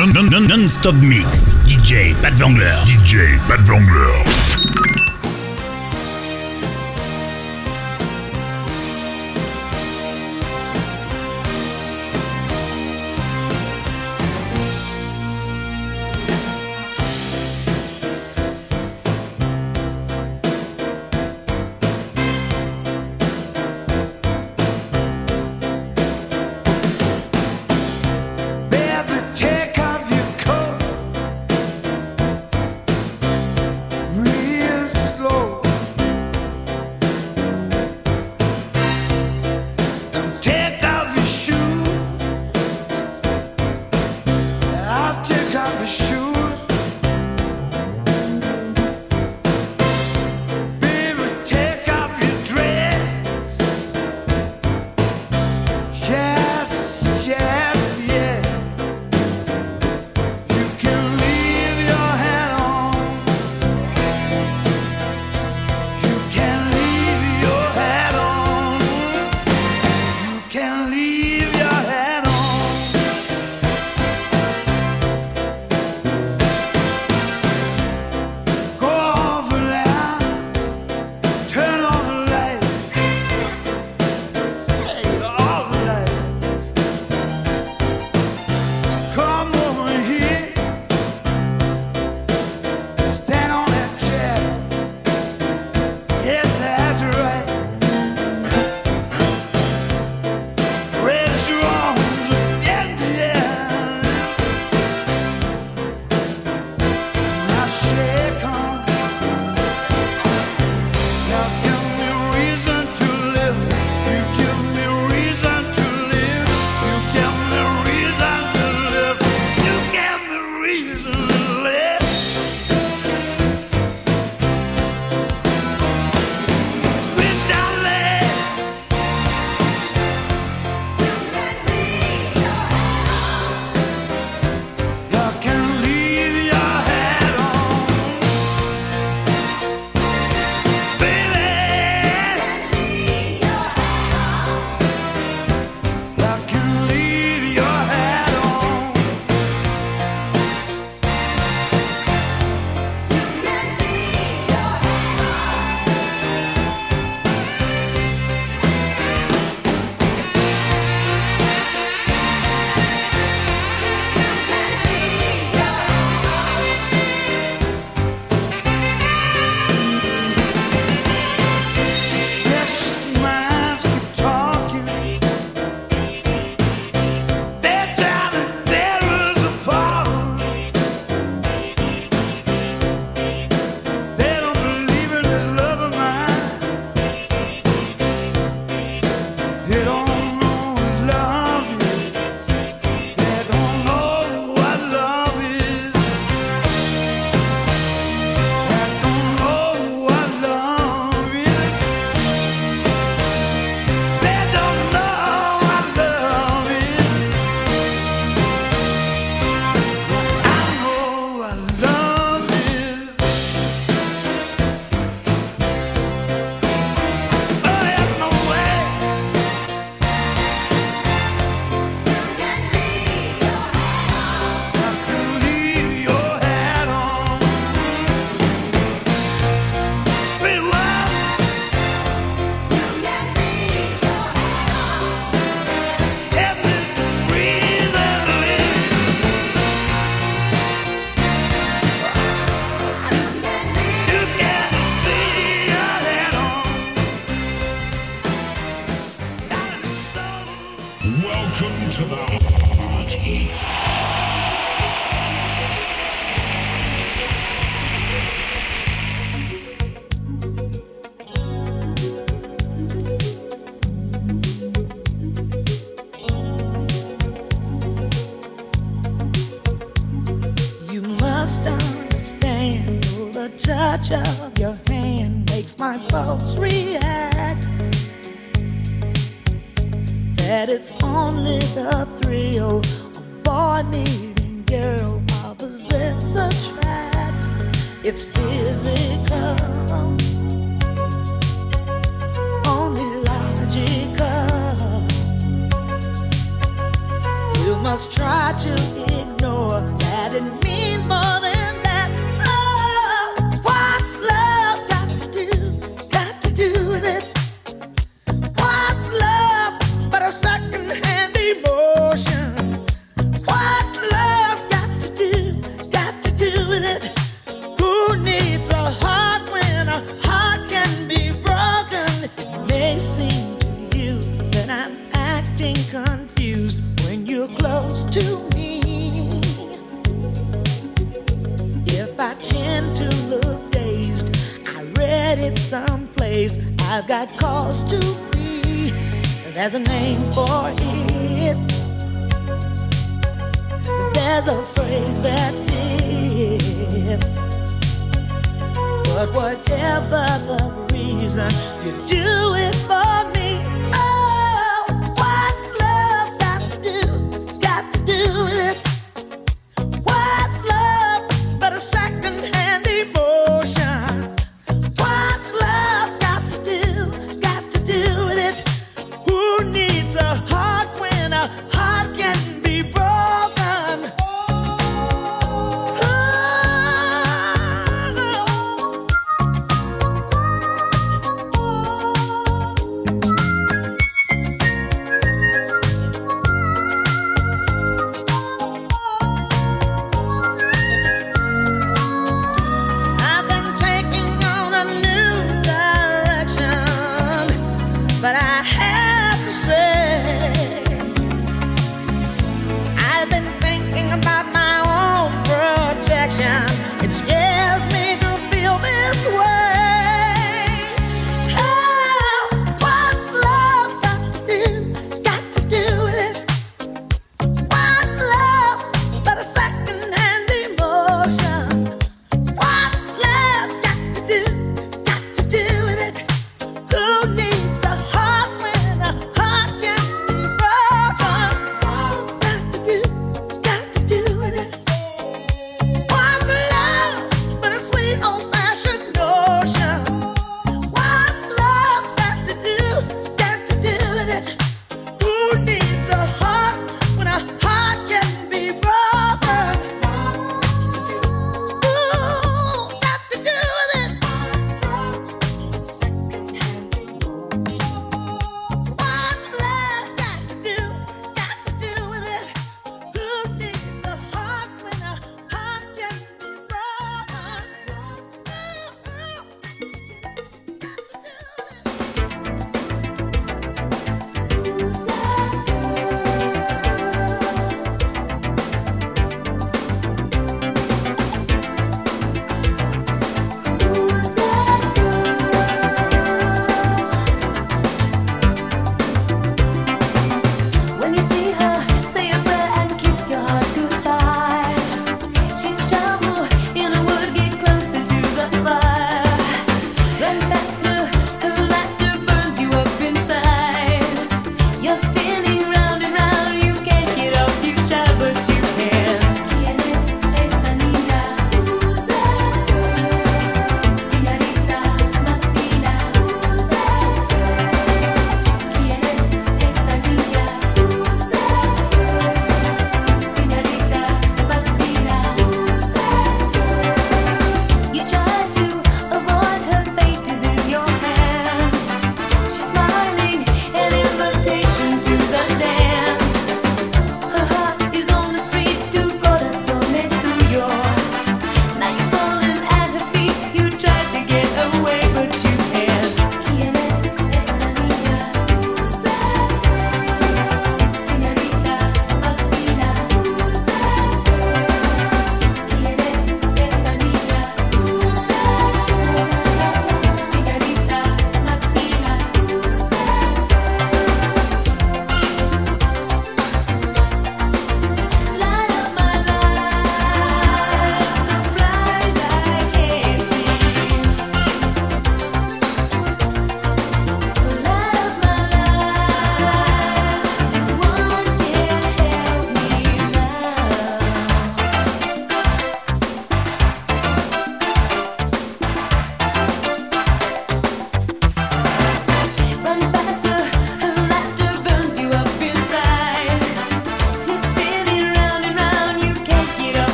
Non-stop mix. DJ Pat Vangler. DJ Pat Vangler.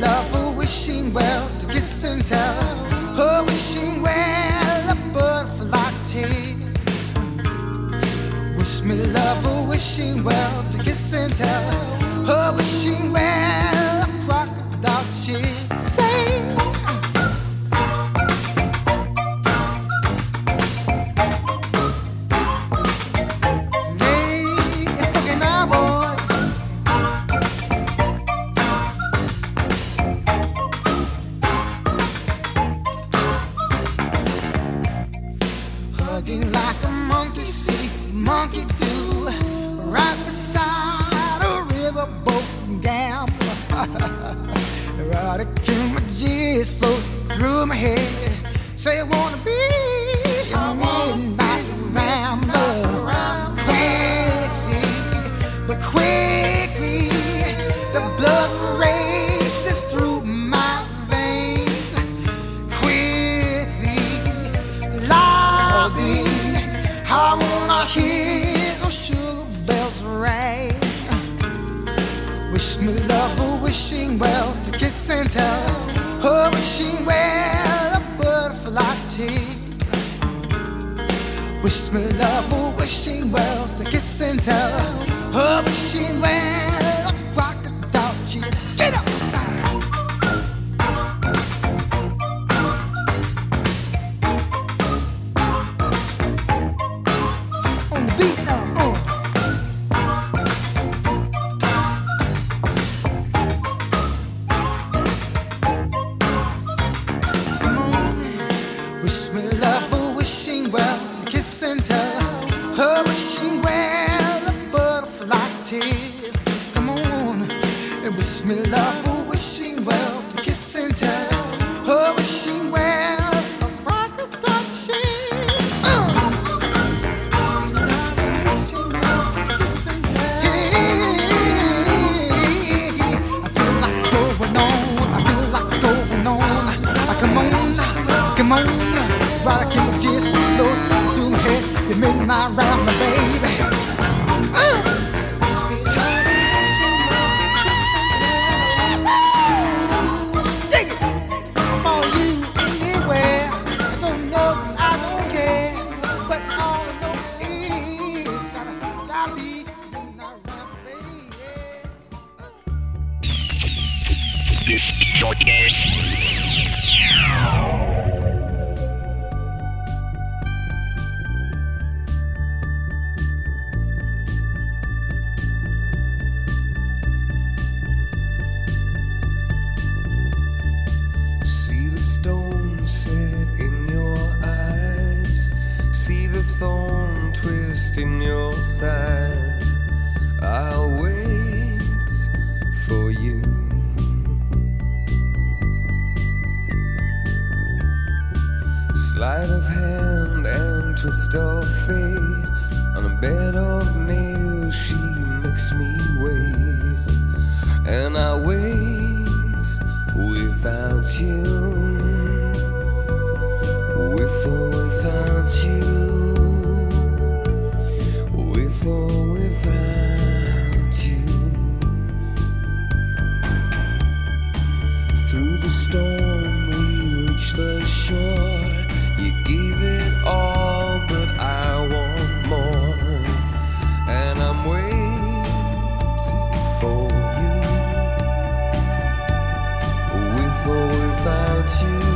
love for wishing well to kiss and tell. Her wishing me love, who you.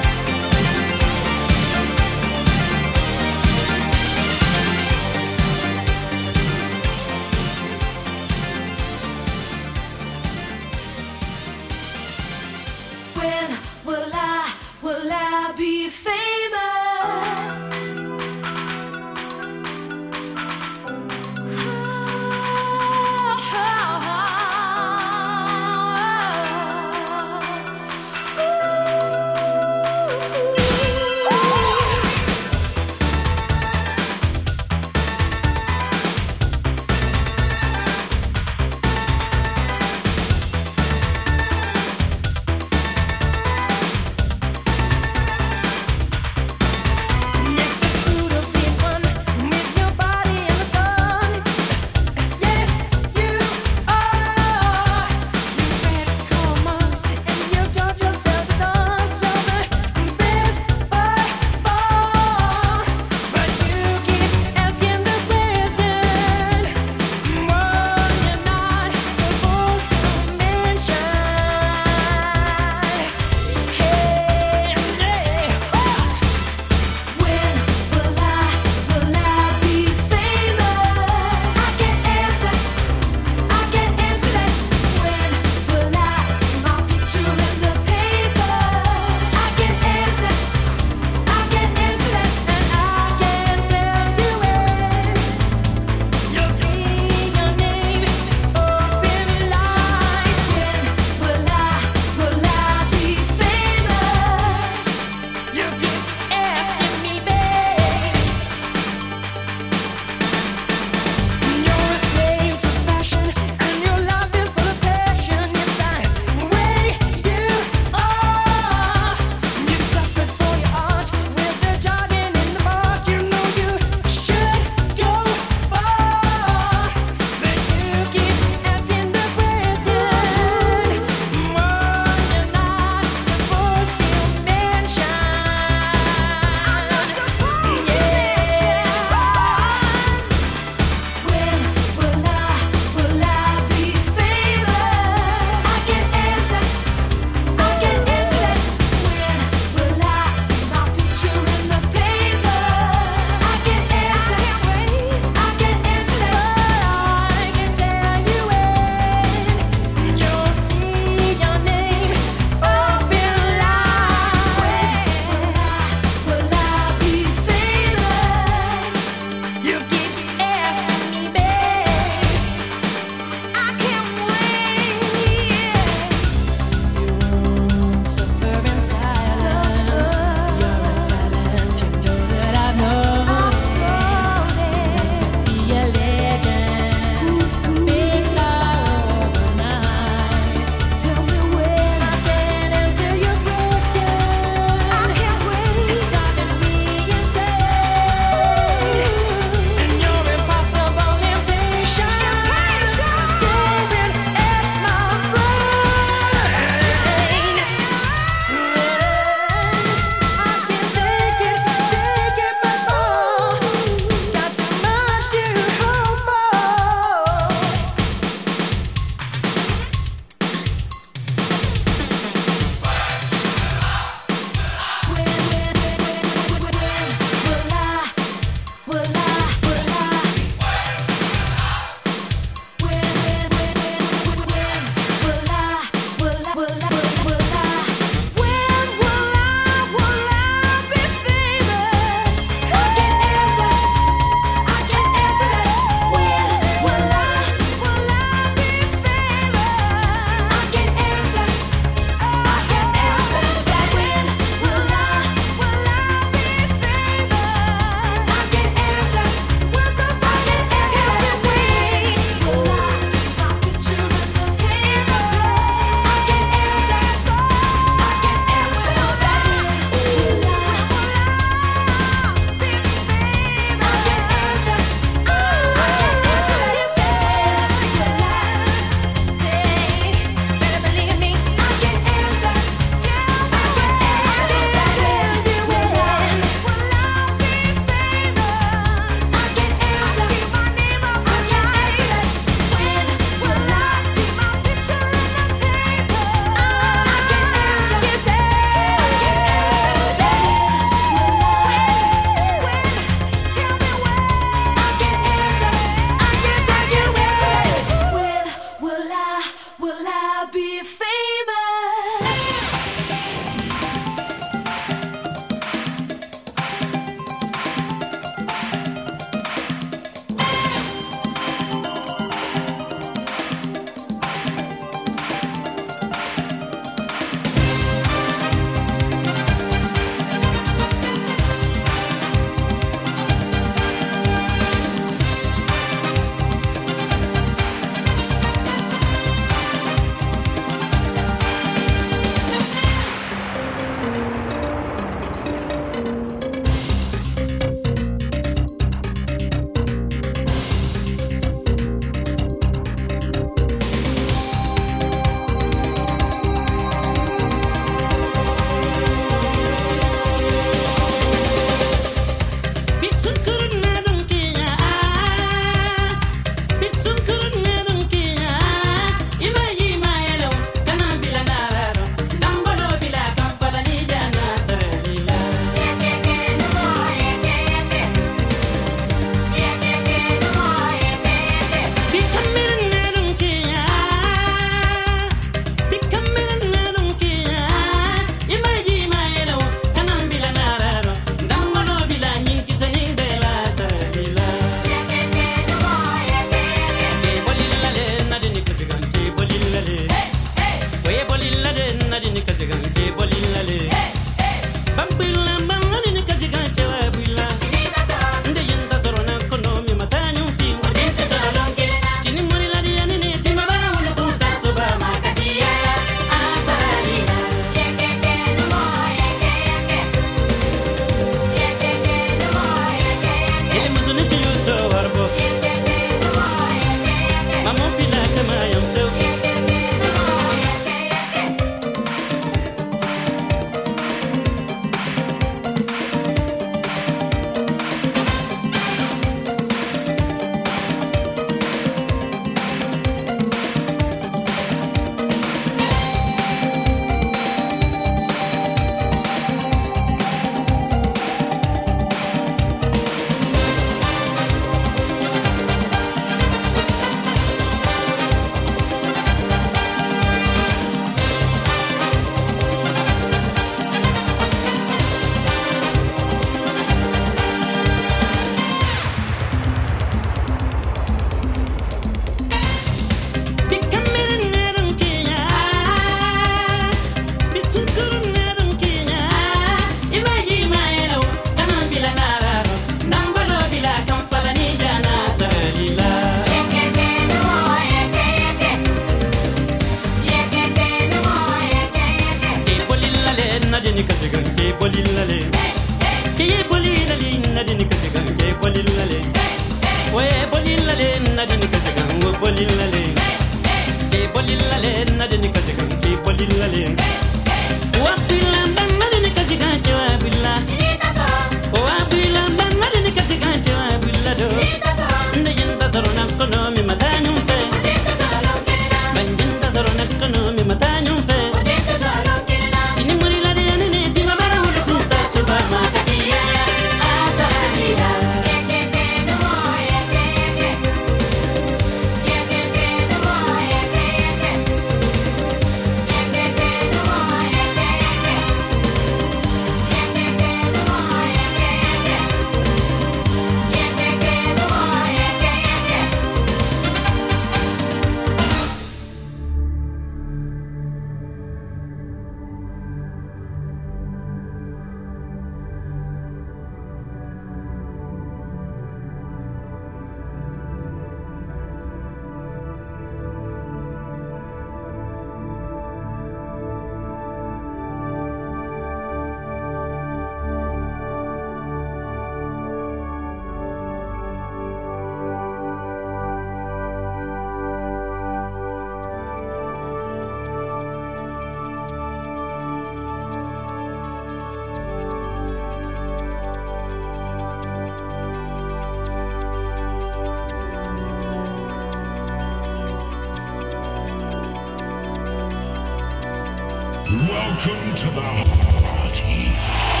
Welcome to the party.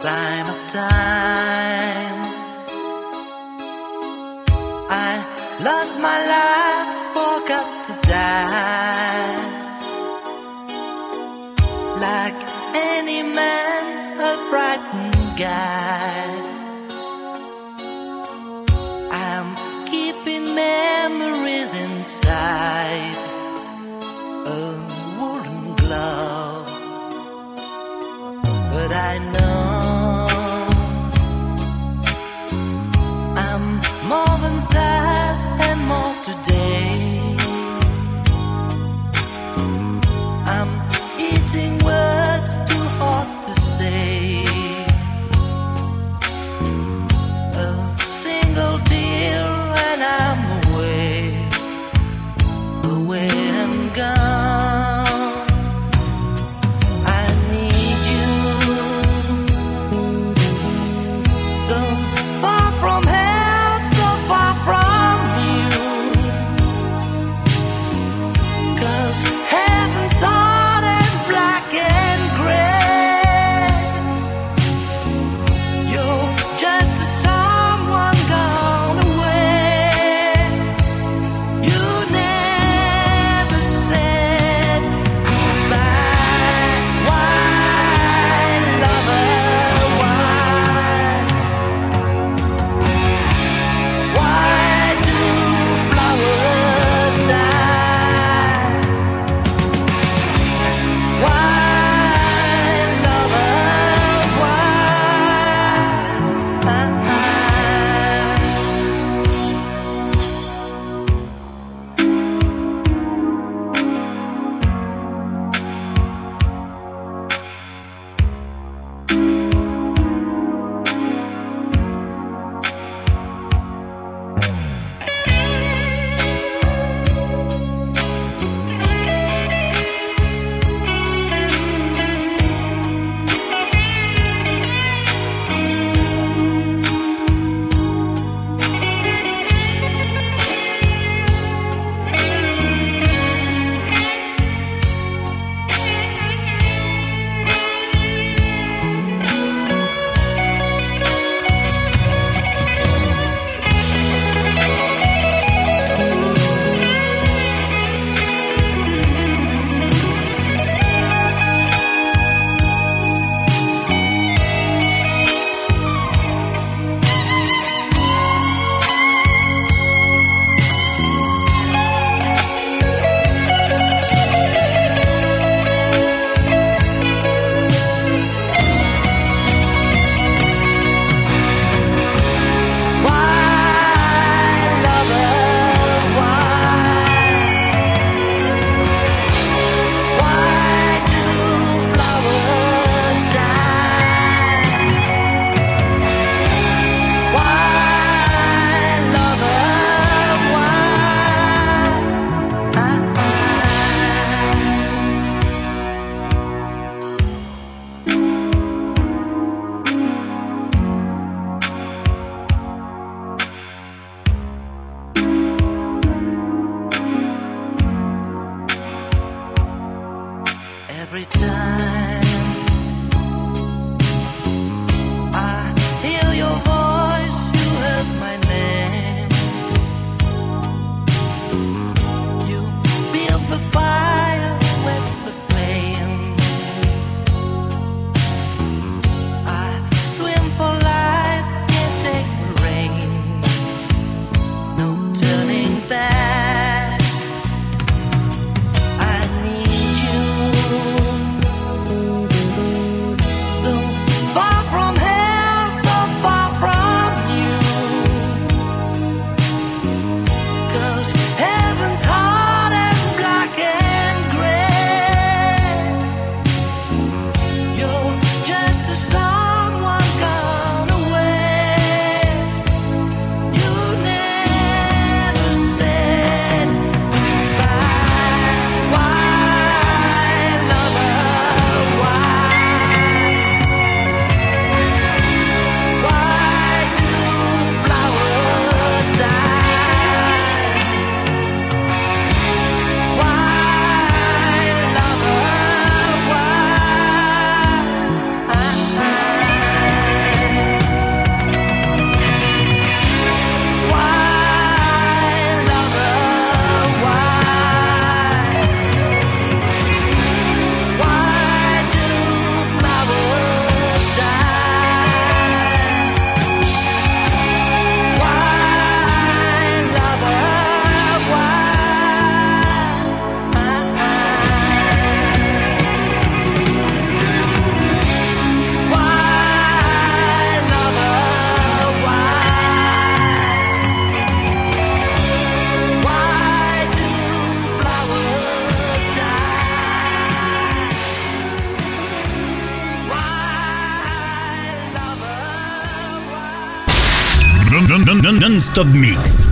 sign of time. Non-stop mix.